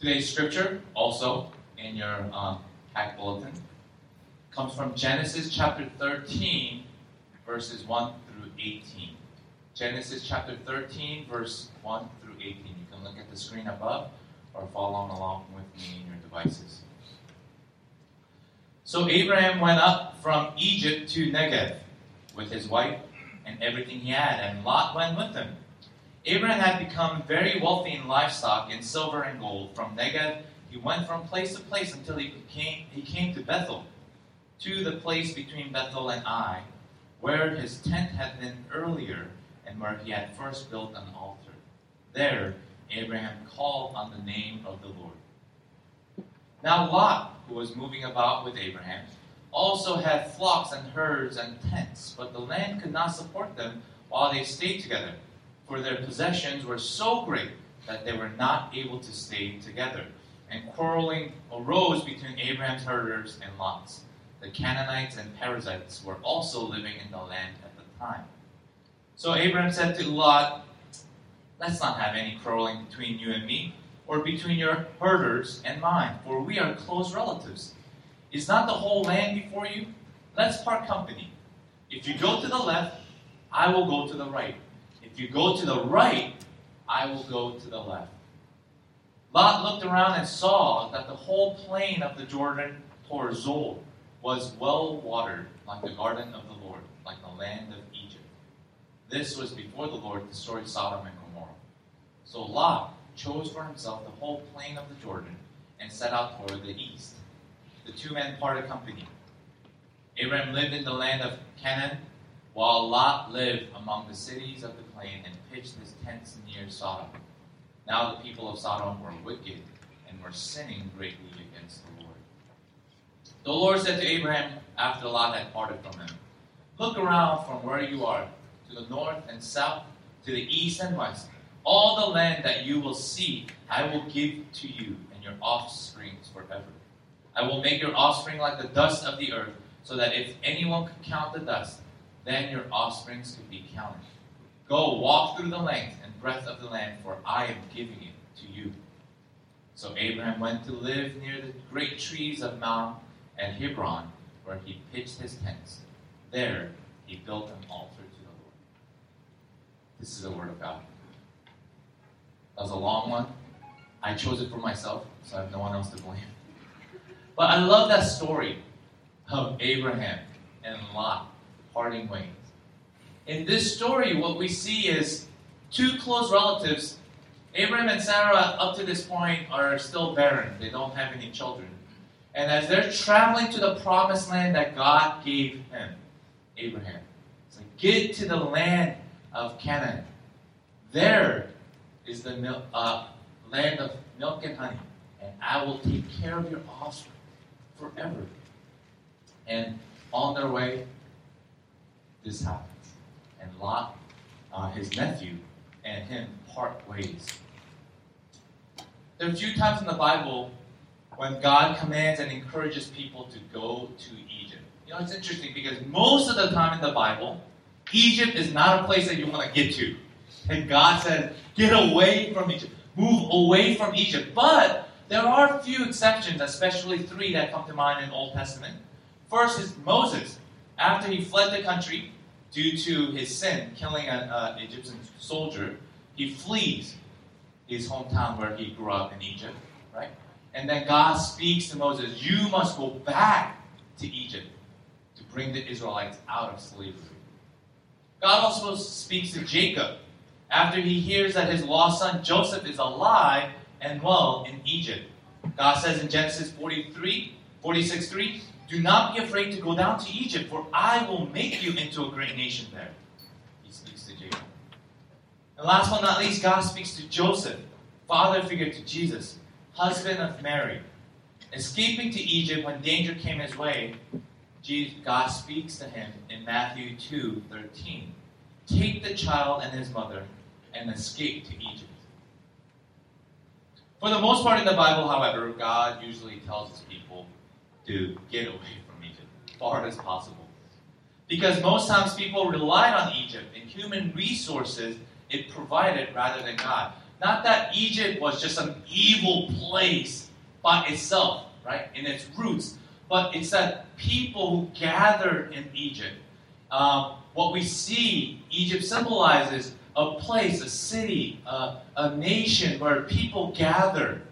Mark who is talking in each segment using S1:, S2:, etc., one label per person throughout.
S1: Today's scripture, also in your um, pack bulletin, comes from Genesis chapter 13, verses 1 through 18. Genesis chapter 13, verse 1 through 18. You can look at the screen above or follow along with me in your devices. So Abraham went up from Egypt to Negev with his wife and everything he had, and Lot went with him. Abraham had become very wealthy in livestock, in silver and gold. From Negev, he went from place to place until he, became, he came to Bethel, to the place between Bethel and Ai, where his tent had been earlier and where he had first built an altar. There, Abraham called on the name of the Lord. Now, Lot, who was moving about with Abraham, also had flocks and herds and tents, but the land could not support them while they stayed together for their possessions were so great that they were not able to stay together. And quarreling arose between Abraham's herders and Lot's. The Canaanites and Perizzites were also living in the land at the time. So Abraham said to Lot, Let's not have any quarreling between you and me, or between your herders and mine, for we are close relatives. Is not the whole land before you? Let's part company. If you go to the left, I will go to the right. If you go to the right, I will go to the left. Lot looked around and saw that the whole plain of the Jordan toward Zoar was well watered, like the garden of the Lord, like the land of Egypt. This was before the Lord destroyed Sodom and Gomorrah. So Lot chose for himself the whole plain of the Jordan and set out toward the east. The two men parted company. Abram lived in the land of Canaan, while Lot lived among the cities of the and pitched his tents near Sodom. Now the people of Sodom were wicked and were sinning greatly against the Lord. The Lord said to Abraham after Lot had parted from him, Look around from where you are, to the north and south, to the east and west. All the land that you will see, I will give to you and your offspring forever. I will make your offspring like the dust of the earth, so that if anyone could count the dust, then your offsprings could be counted. Go, walk through the length and breadth of the land, for I am giving it to you. So Abraham went to live near the great trees of Mamre and Hebron, where he pitched his tents. There he built an altar to the Lord. This is the word of God. That was a long one. I chose it for myself, so I have no one else to blame. But I love that story of Abraham and Lot parting ways. In this story, what we see is two close relatives. Abraham and Sarah, up to this point, are still barren. They don't have any children. And as they're traveling to the promised land that God gave him, Abraham, like, get to the land of Canaan. There is the uh, land of milk and honey, and I will take care of your offspring forever. And on their way, this happens and Lot, uh, his nephew, and him part ways. There are a few times in the Bible when God commands and encourages people to go to Egypt. You know, it's interesting because most of the time in the Bible, Egypt is not a place that you want to get to. And God says, get away from Egypt. Move away from Egypt. But there are a few exceptions, especially three that come to mind in Old Testament. First is Moses. After he fled the country, due to his sin, killing an uh, Egyptian soldier, he flees his hometown where he grew up in Egypt, right? And then God speaks to Moses, You must go back to Egypt to bring the Israelites out of slavery. God also speaks to Jacob after he hears that his lost son Joseph is alive and well in Egypt. God says in Genesis 43, 46 3, do not be afraid to go down to Egypt, for I will make you into a great nation there. He speaks to Jacob. And last but not least, God speaks to Joseph, father figure to Jesus, husband of Mary. Escaping to Egypt when danger came his way, God speaks to him in Matthew 2 13. Take the child and his mother and escape to Egypt. For the most part in the Bible, however, God usually tells his people to get away from Egypt as far as possible. Because most times people relied on Egypt and human resources it provided rather than God. not that Egypt was just an evil place by itself, right, in its roots, but it's that people who gathered in Egypt. Um, what we see, Egypt symbolizes a place, a city, uh, a nation where people gathered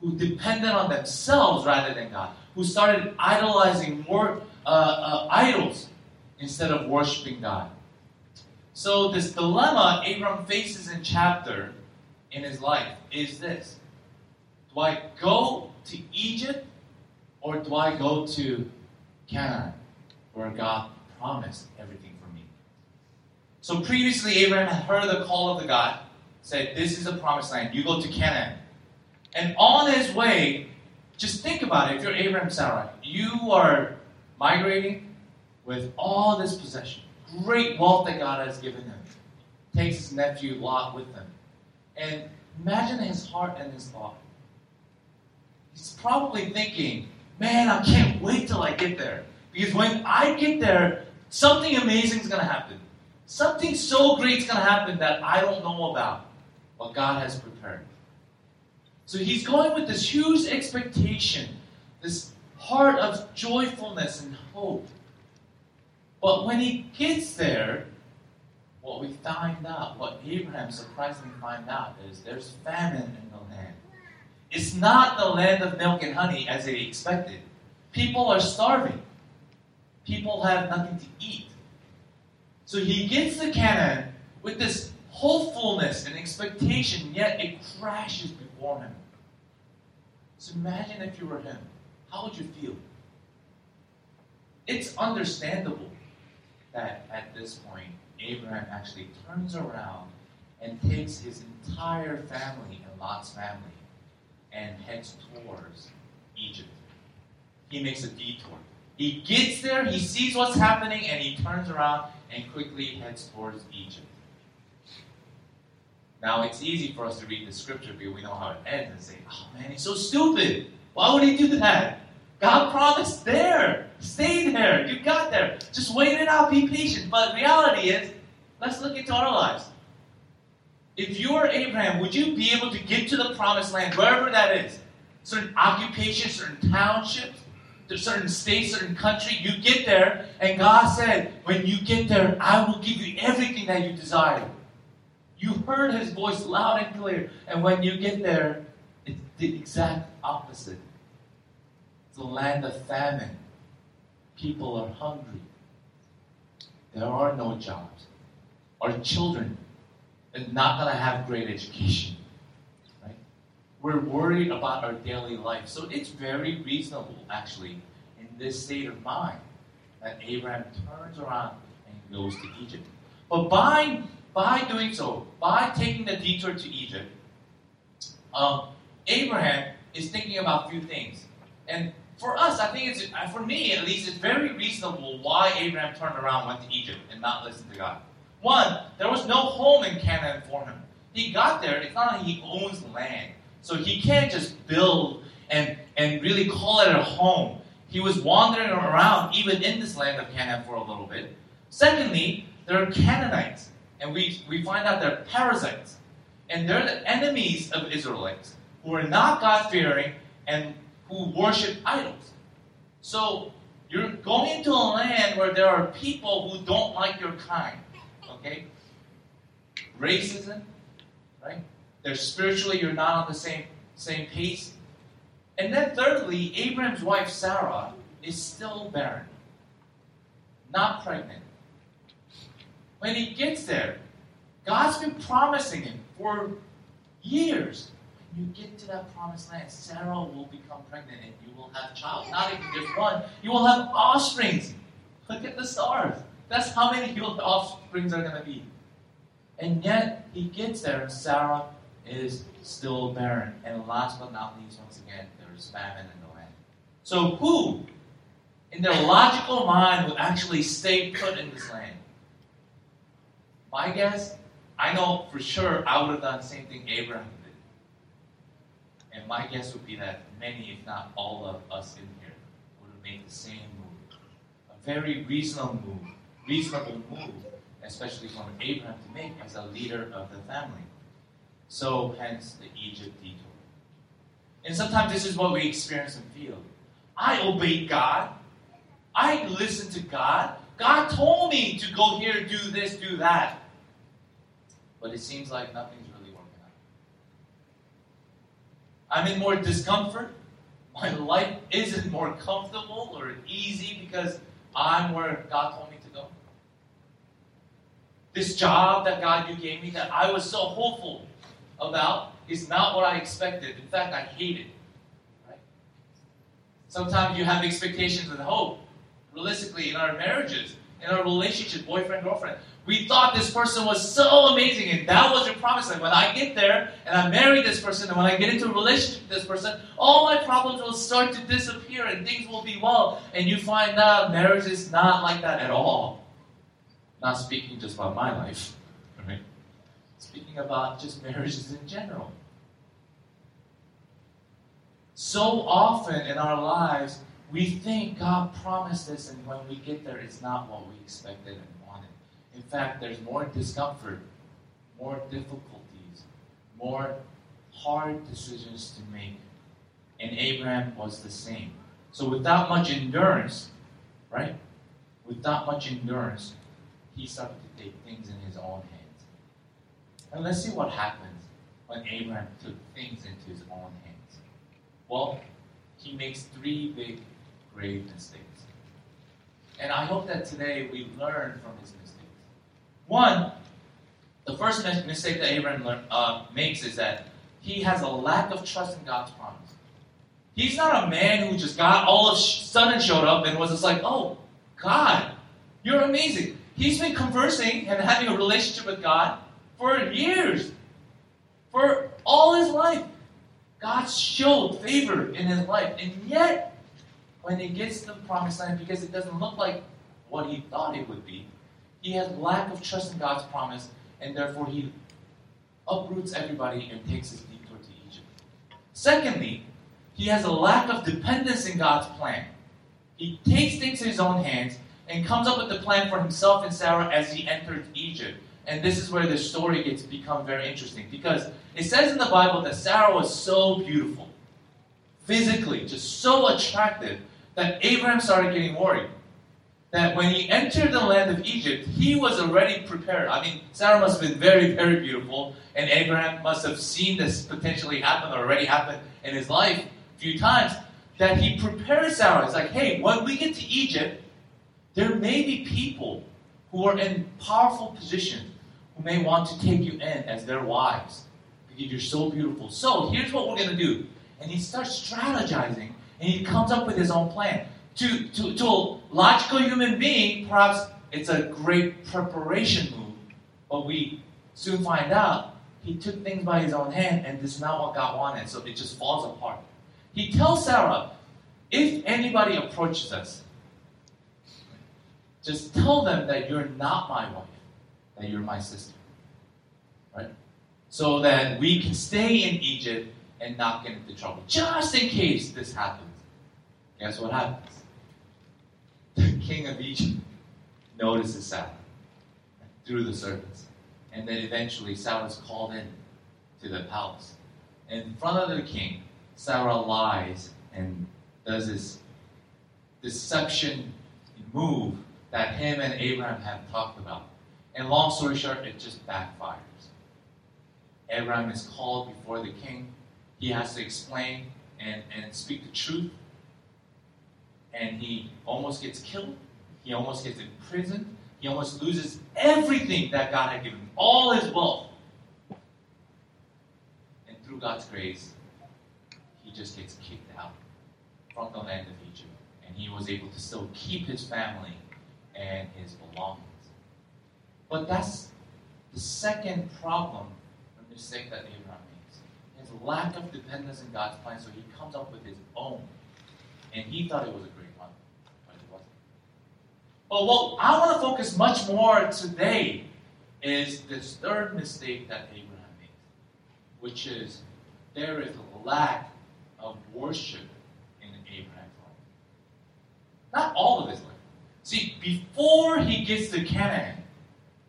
S1: who depended on themselves rather than God, who started idolizing more uh, uh, idols instead of worshiping God. So, this dilemma Abram faces in chapter in his life is this Do I go to Egypt or do I go to Canaan where God promised everything for me? So, previously, Abraham had heard the call of the God, said, This is the promised land, you go to Canaan. And on his way, just think about it. If you're Abraham Sarah, you are migrating with all this possession, great wealth that God has given him. Takes his nephew Lot with him. And imagine his heart and his thought. He's probably thinking, man, I can't wait till I get there. Because when I get there, something amazing is going to happen. Something so great is going to happen that I don't know about what God has prepared. So he's going with this huge expectation, this heart of joyfulness and hope. But when he gets there, what we find out, what Abraham surprisingly find out, is there's famine in the land. It's not the land of milk and honey as they expected. People are starving. People have nothing to eat. So he gets to Canaan with this hopefulness and expectation, yet it crashes him. So imagine if you were him. How would you feel? It's understandable that at this point, Abraham actually turns around and takes his entire family and Lot's family and heads towards Egypt. He makes a detour. He gets there, he sees what's happening, and he turns around and quickly heads towards Egypt. Now, it's easy for us to read the scripture because we know how it ends and say, oh man, he's so stupid. Why would he do that? God promised there. Stay there. You got there. Just wait it out. Be patient. But reality is, let's look into our lives. If you are Abraham, would you be able to get to the promised land, wherever that is? Certain occupations, certain townships, certain states, certain country. You get there, and God said, when you get there, I will give you everything that you desire. You heard his voice loud and clear. And when you get there, it's the exact opposite. It's a land of famine. People are hungry. There are no jobs. Our children are not going to have great education. Right? We're worried about our daily life. So it's very reasonable, actually, in this state of mind, that Abraham turns around and goes to Egypt. But by by doing so, by taking the detour to Egypt, um, Abraham is thinking about a few things. And for us, I think it's, uh, for me at least, it's very reasonable why Abraham turned around went to Egypt and not listened to God. One, there was no home in Canaan for him. He got there, it's not like he owns land. So he can't just build and, and really call it a home. He was wandering around even in this land of Canaan for a little bit. Secondly, there are Canaanites. And we, we find out they're Perizzites. And they're the enemies of Israelites who are not God fearing and who worship idols. So you're going into a land where there are people who don't like your kind. Okay? Racism, right? They're spiritually you're not on the same same pace. And then thirdly, Abraham's wife Sarah is still barren. Not pregnant. When he gets there, God's been promising him for years. When you get to that promised land, Sarah will become pregnant and you will have a child. Not even just one, you will have offsprings. Look at the stars. That's how many your offsprings are going to be. And yet, he gets there, and Sarah is still barren. And last but not least, once again, there is famine in the land. So, who, in their logical mind, would actually stay put in this land? My guess, I know for sure I would have done the same thing Abraham did. And my guess would be that many, if not all of us in here, would have made the same move. A very reasonable move, reasonable move, especially from Abraham to make as a leader of the family. So, hence the Egypt detour. And sometimes this is what we experience and feel. I obeyed God. I listened to God. God told me to go here, do this, do that. But it seems like nothing's really working out. I'm in more discomfort. My life isn't more comfortable or easy because I'm where God told me to go. This job that God you gave me that I was so hopeful about is not what I expected. In fact, I hate it. Right? Sometimes you have expectations and hope. Realistically, in our marriages, in our relationship, boyfriend, girlfriend, we thought this person was so amazing, and that was your promise. And when I get there and I marry this person, and when I get into a relationship with this person, all my problems will start to disappear and things will be well. And you find out marriage is not like that at all. Not speaking just about my life, right? Speaking about just marriages in general. So often in our lives, we think God promised this, and when we get there, it's not what we expected. In fact, there's more discomfort, more difficulties, more hard decisions to make. And Abraham was the same. So, without much endurance, right? Without much endurance, he started to take things in his own hands. And let's see what happens when Abraham took things into his own hands. Well, he makes three big, grave mistakes. And I hope that today we learn from his mistakes. One, the first mistake that Abraham uh, makes is that he has a lack of trust in God's promise. He's not a man who just got all of a sudden showed up and was just like, oh, God, you're amazing. He's been conversing and having a relationship with God for years, for all his life. God showed favor in his life, and yet, when he gets to the promised land, because it doesn't look like what he thought it would be, he has lack of trust in God's promise, and therefore he uproots everybody and takes his detour to Egypt. Secondly, he has a lack of dependence in God's plan. He takes things in his own hands and comes up with the plan for himself and Sarah as he entered Egypt. And this is where the story gets become very interesting because it says in the Bible that Sarah was so beautiful, physically, just so attractive, that Abraham started getting worried. That when he entered the land of Egypt, he was already prepared. I mean, Sarah must have been very, very beautiful, and Abraham must have seen this potentially happen or already happened in his life a few times. That he prepared Sarah. It's like, hey, when we get to Egypt, there may be people who are in powerful positions who may want to take you in as their wives because you're so beautiful. So here's what we're going to do. And he starts strategizing and he comes up with his own plan. To, to, to a logical human being, perhaps it's a great preparation move, but we soon find out he took things by his own hand and this is not what God wanted, so it just falls apart. He tells Sarah, if anybody approaches us, just tell them that you're not my wife, that you're my sister. Right? So that we can stay in Egypt and not get into trouble. Just in case this happens. Guess what happens? King of Egypt notices Sarah through the servants. And then eventually Sarah is called in to the palace. In front of the king, Sarah lies and does this deception move that him and Abraham have talked about. And long story short, it just backfires. Abraham is called before the king. He has to explain and, and speak the truth. And he almost gets killed. He almost gets imprisoned. He almost loses everything that God had given him, all his wealth. And through God's grace, he just gets kicked out from the land of Egypt. And he was able to still keep his family and his belongings. But that's the second problem or mistake that Abraham makes. His lack of dependence in God's plan, so he comes up with his own. And he thought it was a great one, but it wasn't. But what I want to focus much more today is this third mistake that Abraham made, which is there is a lack of worship in Abraham's life. Not all of his life. See, before he gets to Canaan,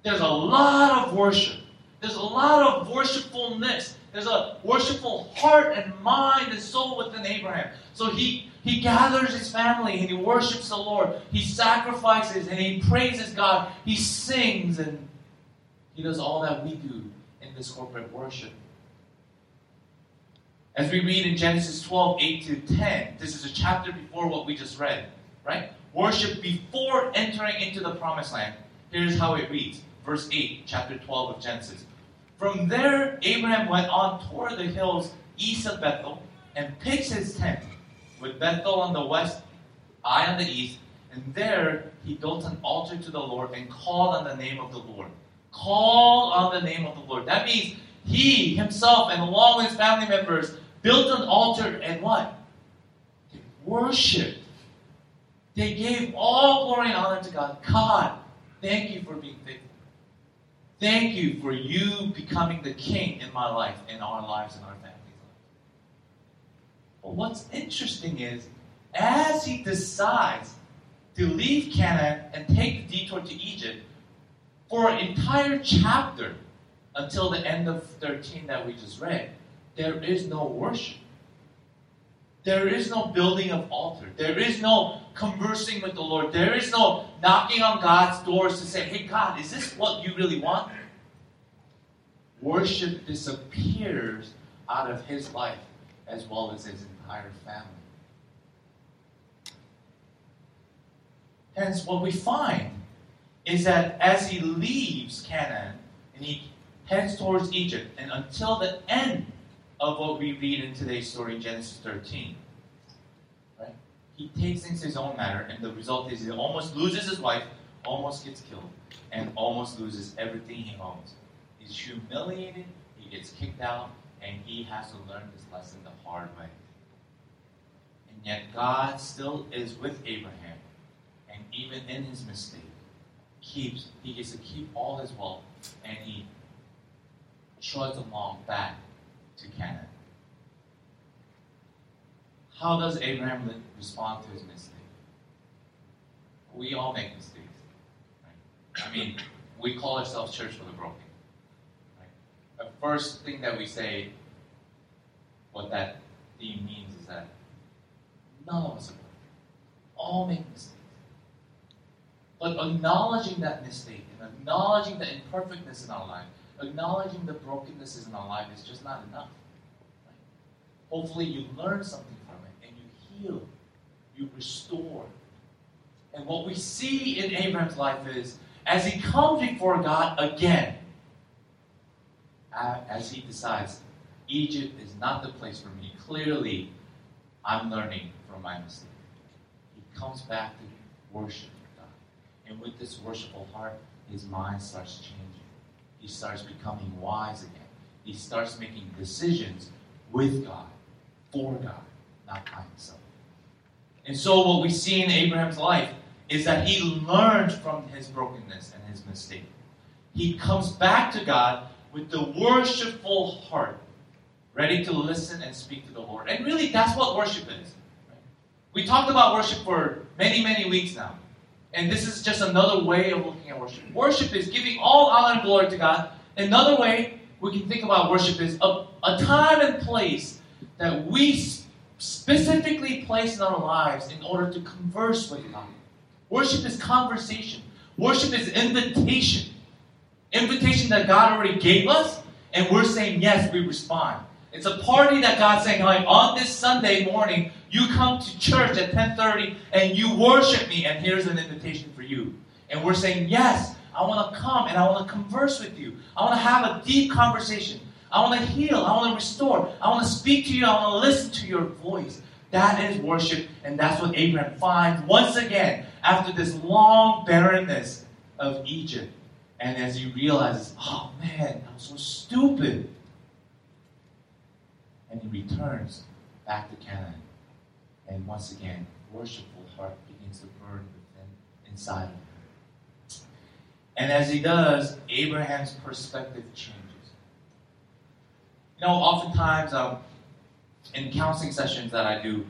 S1: there's a lot of worship. There's a lot of worshipfulness. There's a worshipful heart and mind and soul within Abraham. So he, he gathers his family and he worships the Lord. He sacrifices and he praises God. He sings and he does all that we do in this corporate worship. As we read in Genesis 12, 8 to 10, this is a chapter before what we just read, right? Worship before entering into the promised land. Here's how it reads. Verse 8, chapter 12 of Genesis. From there, Abraham went on toward the hills east of Bethel and pitched his tent, with Bethel on the west, Ai on the east, and there he built an altar to the Lord and called on the name of the Lord. Called on the name of the Lord. That means he himself and along with his family members built an altar and what? They worshiped. They gave all glory and honor to God. God, thank you for being faithful. Thank you for you becoming the king in my life, in our lives, in our family's lives. But what's interesting is, as he decides to leave Canaan and take the detour to Egypt, for an entire chapter until the end of 13 that we just read, there is no worship. There is no building of altar. There is no conversing with the Lord. There is no knocking on God's doors to say, hey, God, is this what you really want? Worship disappears out of his life as well as his entire family. Hence, what we find is that as he leaves Canaan and he heads towards Egypt, and until the end of what we read in today's story, Genesis 13. Right? He takes things his own manner, and the result is he almost loses his wife, almost gets killed, and almost loses everything he owns. He's humiliated, he gets kicked out, and he has to learn this lesson the hard way. And yet God still is with Abraham, and even in his mistake, keeps he gets to keep all his wealth, and he truds along back to Canaan. How does Abraham respond to his mistake? We all make mistakes. Right? I mean, we call ourselves Church for the Broken. The first thing that we say, what that theme means is that none of us are perfect. All make mistakes. But acknowledging that mistake and acknowledging the imperfectness in our life acknowledging the brokenness in our life is just not enough. Right? Hopefully, you learn something from it and you heal, you restore. And what we see in Abraham's life is as he comes before God again, as he decides, Egypt is not the place for me. Clearly, I'm learning from my mistake. He comes back to worship God. And with this worshipful heart, his mind starts changing he starts becoming wise again. He starts making decisions with God, for God, not by himself. And so, what we see in Abraham's life is that he learned from his brokenness and his mistake. He comes back to God with the worshipful heart, ready to listen and speak to the Lord. And really, that's what worship is. We talked about worship for many, many weeks now. And this is just another way of looking at worship. Worship is giving all honor and glory to God. Another way we can think about worship is a, a time and place that we specifically place in our lives in order to converse with God. Worship is conversation. Worship is invitation. Invitation that God already gave us, and we're saying yes, we respond. It's a party that God's saying, like, on this Sunday morning, you come to church at 10:30 and you worship me, and here's an invitation for you. And we're saying, yes, I want to come and I want to converse with you. I want to have a deep conversation. I want to heal. I want to restore. I want to speak to you. I want to listen to your voice. That is worship, and that's what Abraham finds once again after this long barrenness of Egypt. And as he realizes, oh man, I'm so stupid and he returns back to Canaan. And once again, worshipful heart begins to burn within inside of him. And as he does, Abraham's perspective changes. You know, oftentimes um, in counseling sessions that I do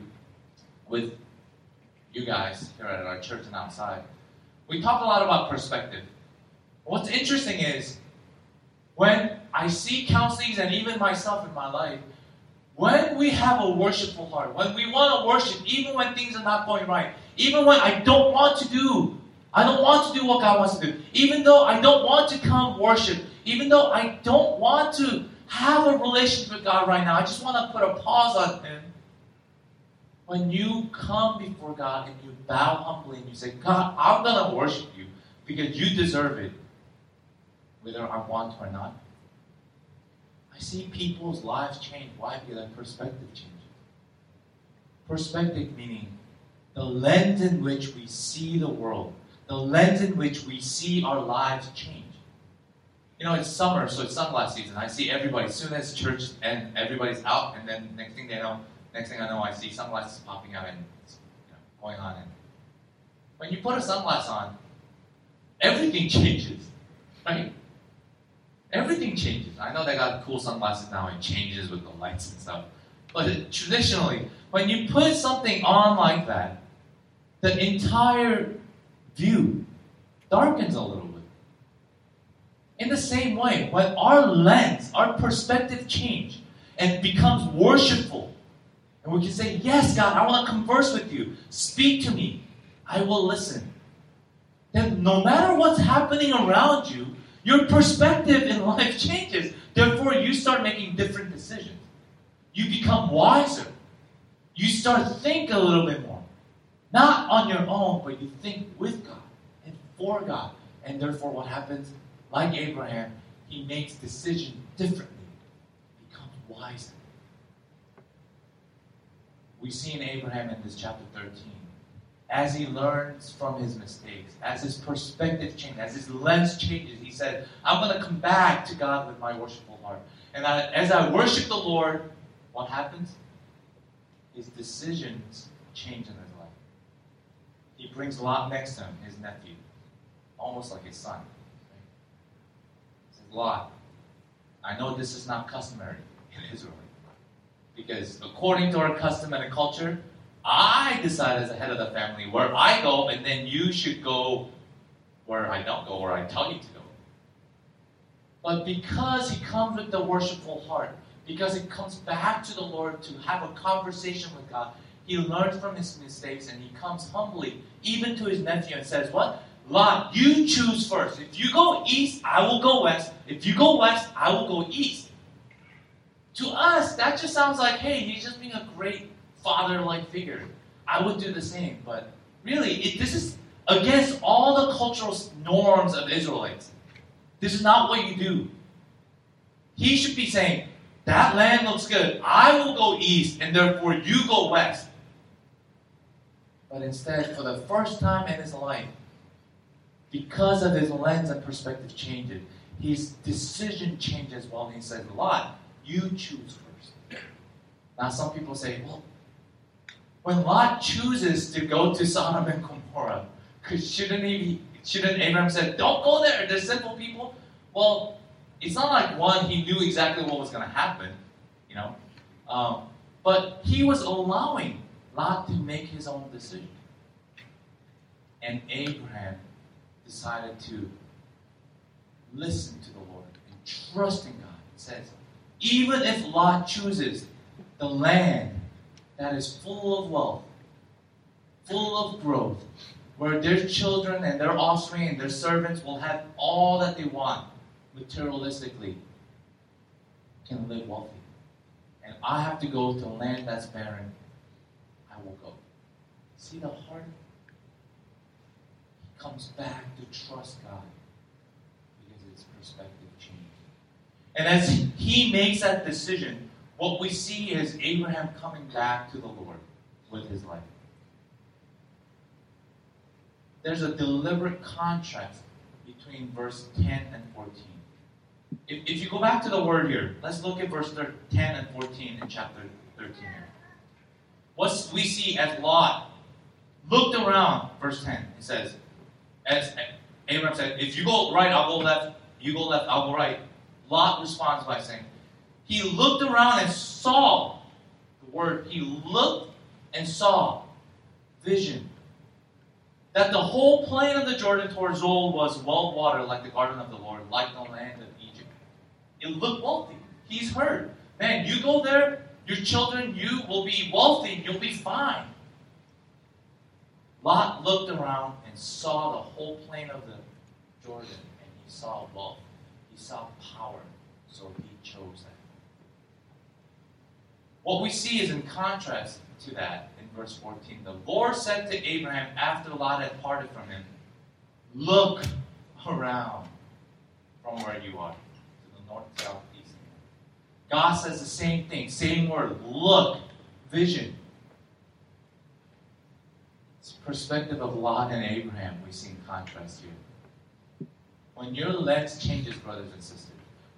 S1: with you guys here at our church and outside, we talk a lot about perspective. What's interesting is when I see counselings and even myself in my life, when we have a worshipful heart, when we want to worship, even when things are not going right, even when I don't want to do, I don't want to do what God wants to do, even though I don't want to come worship, even though I don't want to have a relationship with God right now, I just want to put a pause on Him. When you come before God and you bow humbly and you say, God, I'm going to worship you because you deserve it, whether I want or not. I see people's lives change. Why? Because their perspective changes. Perspective meaning the lens in which we see the world, the lens in which we see our lives change. You know, it's summer, so it's sunglass season. I see everybody as soon as church and everybody's out, and then next thing they know, next thing I know, I see sunglasses popping out and you know, going on. And when you put a sunglass on, everything changes, right? Everything changes. I know they got cool sunglasses now, it changes with the lights and stuff. But it, traditionally, when you put something on like that, the entire view darkens a little bit. In the same way, when our lens, our perspective change and becomes worshipful, and we can say, Yes, God, I want to converse with you. Speak to me. I will listen. Then, no matter what's happening around you, your perspective in life changes. Therefore, you start making different decisions. You become wiser. You start to think a little bit more. Not on your own, but you think with God and for God. And therefore, what happens? Like Abraham, he makes decisions differently, becomes wiser. We see in Abraham in this chapter 13 as he learns from his mistakes, as his perspective changes, as his lens changes, he said, I'm going to come back to God with my worshipful heart. And I, as I worship the Lord, what happens? His decisions change in his life. He brings Lot next to him, his nephew, almost like his son. He says, Lot, I know this is not customary in Israel. Because according to our custom and culture, I decide as the head of the family where I go, and then you should go where I don't go, where I tell you to go. But because he comes with the worshipful heart, because he comes back to the Lord to have a conversation with God, he learns from his mistakes and he comes humbly, even to his nephew, and says, What? Lot, you choose first. If you go east, I will go west. If you go west, I will go east. To us, that just sounds like, hey, he's just being a great father-like figure. I would do the same, but really, it, this is against all the cultural norms of Israelites. This is not what you do. He should be saying, that land looks good. I will go east, and therefore you go west. But instead, for the first time in his life, because of his lens and perspective changes, his decision changes well. He says, Lot, you choose first. Now, some people say, well, when Lot chooses to go to Sodom and Gomorrah, shouldn't he? Shouldn't Abraham said, "Don't go there. They're sinful people." Well, it's not like one he knew exactly what was going to happen, you know, um, but he was allowing Lot to make his own decision, and Abraham decided to listen to the Lord and trust in God. It says, even if Lot chooses the land that is full of wealth, full of growth, where their children and their offspring and their servants will have all that they want materialistically, can live wealthy. And I have to go to a land that's barren, I will go. See the heart? He comes back to trust God because his perspective changed. And as he makes that decision, what we see is Abraham coming back to the Lord with his life. There's a deliberate contrast between verse 10 and 14. If, if you go back to the word here, let's look at verse 10 and 14 in chapter 13 here. What we see as Lot looked around, verse 10, it says, as Abraham said, if you go right, I'll go left. You go left, I'll go right. Lot responds by saying, he looked around and saw the word, he looked and saw vision. That the whole plain of the Jordan towards Zoar was well watered like the garden of the Lord, like the land of Egypt. you look wealthy. He's heard. Man, you go there, your children, you will be wealthy, you'll be fine. Lot looked around and saw the whole plain of the Jordan, and he saw wealth. He saw power, so he chose that. What we see is in contrast to that in verse 14. The Lord said to Abraham after Lot had parted from him, Look around from where you are, to the north, south, east. God says the same thing, same word. Look, vision. It's perspective of Lot and Abraham we see in contrast here. When your lens changes, brothers and sisters,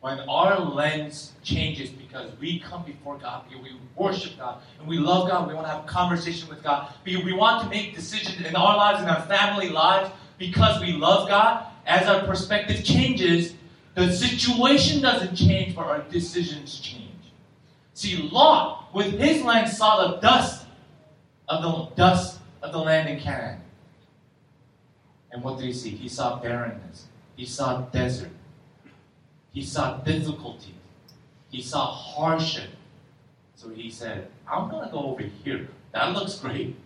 S1: when our lens changes because we come before God, we worship God, and we love God, we want to have a conversation with God, we want to make decisions in our lives, in our family lives, because we love God, as our perspective changes, the situation doesn't change, but our decisions change. See, Lot, with his lens, saw the dust of the dust of the land in Canaan. And what did he see? He saw barrenness. He saw desert. He saw difficulty. He saw hardship. So he said, I'm going to go over here. That looks great.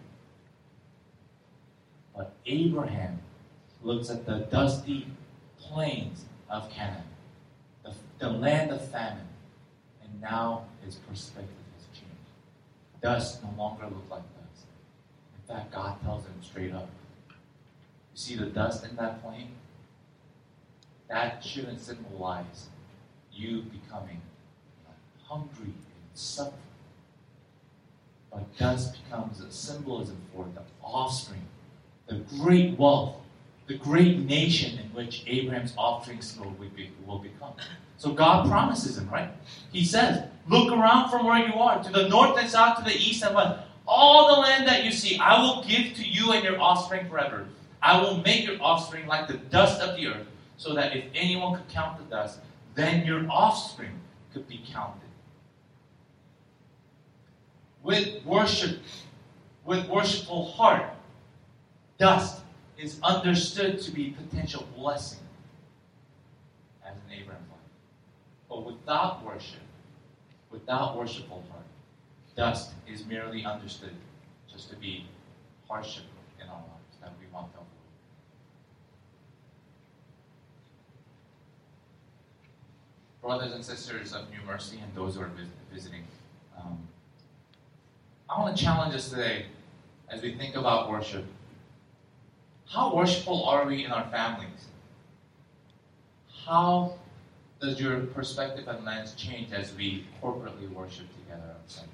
S1: But Abraham looks at the dusty plains of Canaan, the, the land of famine, and now his perspective has changed. Dust no longer looks like dust. In fact, God tells him straight up. You see the dust in that plain? That shouldn't symbolize you becoming hungry and suffering. But dust becomes a symbolism for the offspring, the great wealth, the great nation in which Abraham's offspring will will become. So God promises him, right? He says, Look around from where you are, to the north and south, to the east and west. All the land that you see, I will give to you and your offspring forever. I will make your offspring like the dust of the earth, so that if anyone could count the dust, then your offspring could be counted. With worship, with worshipful heart, dust is understood to be potential blessing as an Abraham life. But without worship, without worshipful heart, dust is merely understood just to be hardship in our lives that we want to avoid. Brothers and sisters of New Mercy and those who are visiting, um, I want to challenge us today as we think about worship. How worshipful are we in our families? How does your perspective and lens change as we corporately worship together on Sundays?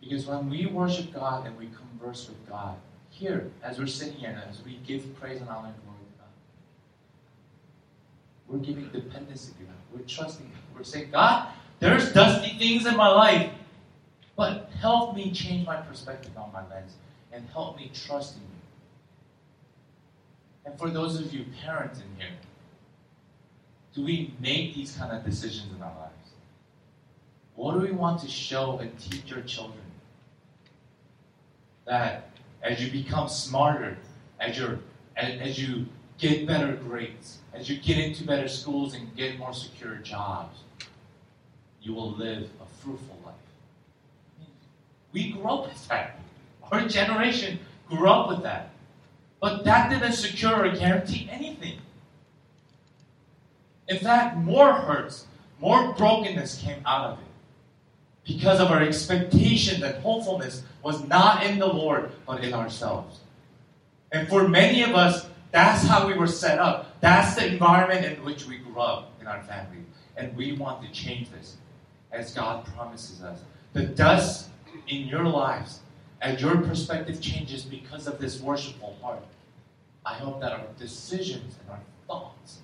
S1: Because when we worship God and we converse with God, here, as we're sitting here, as we give praise and honor and glory we're giving dependency to God. We're trusting God. We're saying, God, there's dusty things in my life, but help me change my perspective on my lens and help me trust in you. And for those of you parents in here, do we make these kind of decisions in our lives? What do we want to show and teach your children? That as you become smarter, as, you as you get better grades, as you get into better schools and get more secure jobs, you will live a fruitful life. We grew up with that. Our generation grew up with that. But that didn't secure or guarantee anything. In fact, more hurts, more brokenness came out of it because of our expectation that hopefulness was not in the Lord, but in ourselves. And for many of us, that's how we were set up. That's the environment in which we grew up in our family. And we want to change this as God promises us. The dust in your lives, and your perspective changes because of this worshipful heart, I hope that our decisions and our thoughts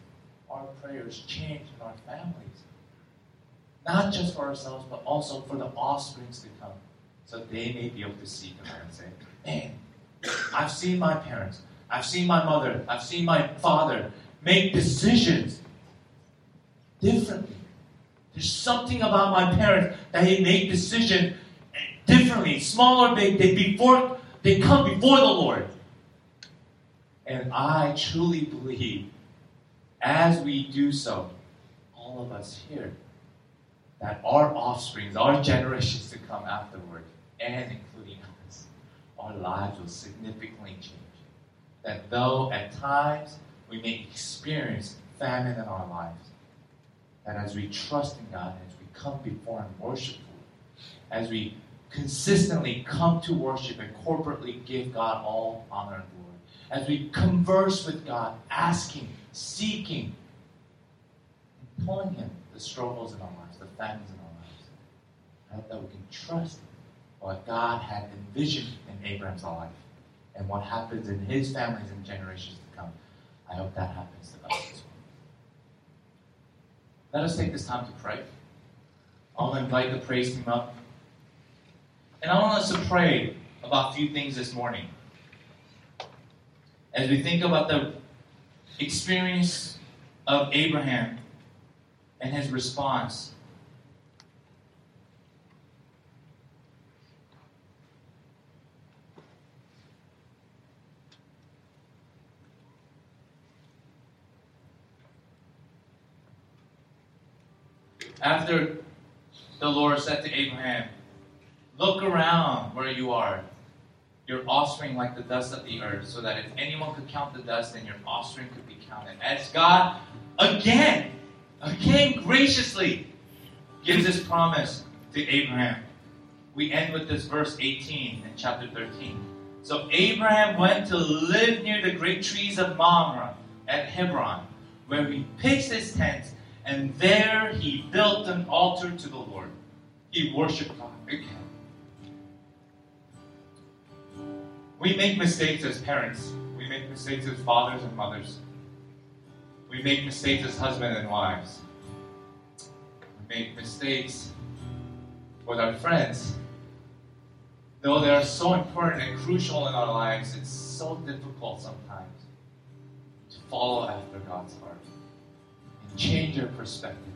S1: our prayers change in our families. Not just for ourselves, but also for the offsprings to come. So they may be able to see them and say, Man, I've seen my parents, I've seen my mother, I've seen my father make decisions differently. There's something about my parents that they make decisions differently, small or big. They before they come before the Lord. And I truly believe as we do so, all of us here, that our offsprings, our generations to come afterward, and including us, our lives will significantly change. That though at times we may experience famine in our lives, that as we trust in God, as we come before Him worshipfully, as we consistently come to worship and corporately give God all honor and glory, as we converse with God, asking, seeking, and telling Him the struggles in our lives, the famines in our lives, that we can trust what God had envisioned in Abraham's life and what happens in his families and generations to come. I hope that happens to us as well. Let us take this time to pray. I want to invite the praise team up. And I want us to pray about a few things this morning. As we think about the experience of Abraham and his response. After the Lord said to Abraham, Look around where you are. Your offspring like the dust of the earth, so that if anyone could count the dust, then your offspring could be counted. As God again, again graciously gives this promise to Abraham. We end with this verse 18 in chapter 13. So Abraham went to live near the great trees of Mamre at Hebron, where he pitched his tent, and there he built an altar to the Lord. He worshiped God again. We make mistakes as parents. We make mistakes as fathers and mothers. We make mistakes as husbands and wives. We make mistakes with our friends. Though they are so important and crucial in our lives, it's so difficult sometimes to follow after God's heart change our perspective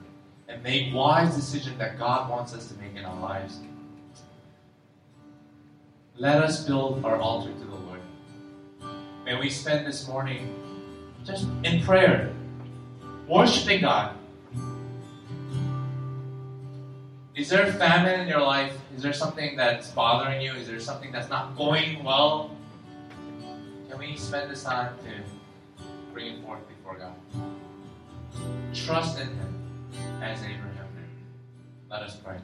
S1: and make wise decisions that God wants us to make in our lives. Let us build our altar to the Lord. May we spend this morning just in prayer, worshiping God. Is there famine in your life? Is there something that's bothering you? Is there something that's not going well? Can we spend this time to bring it forth before God? Trust in him as Abraham did. Let us pray.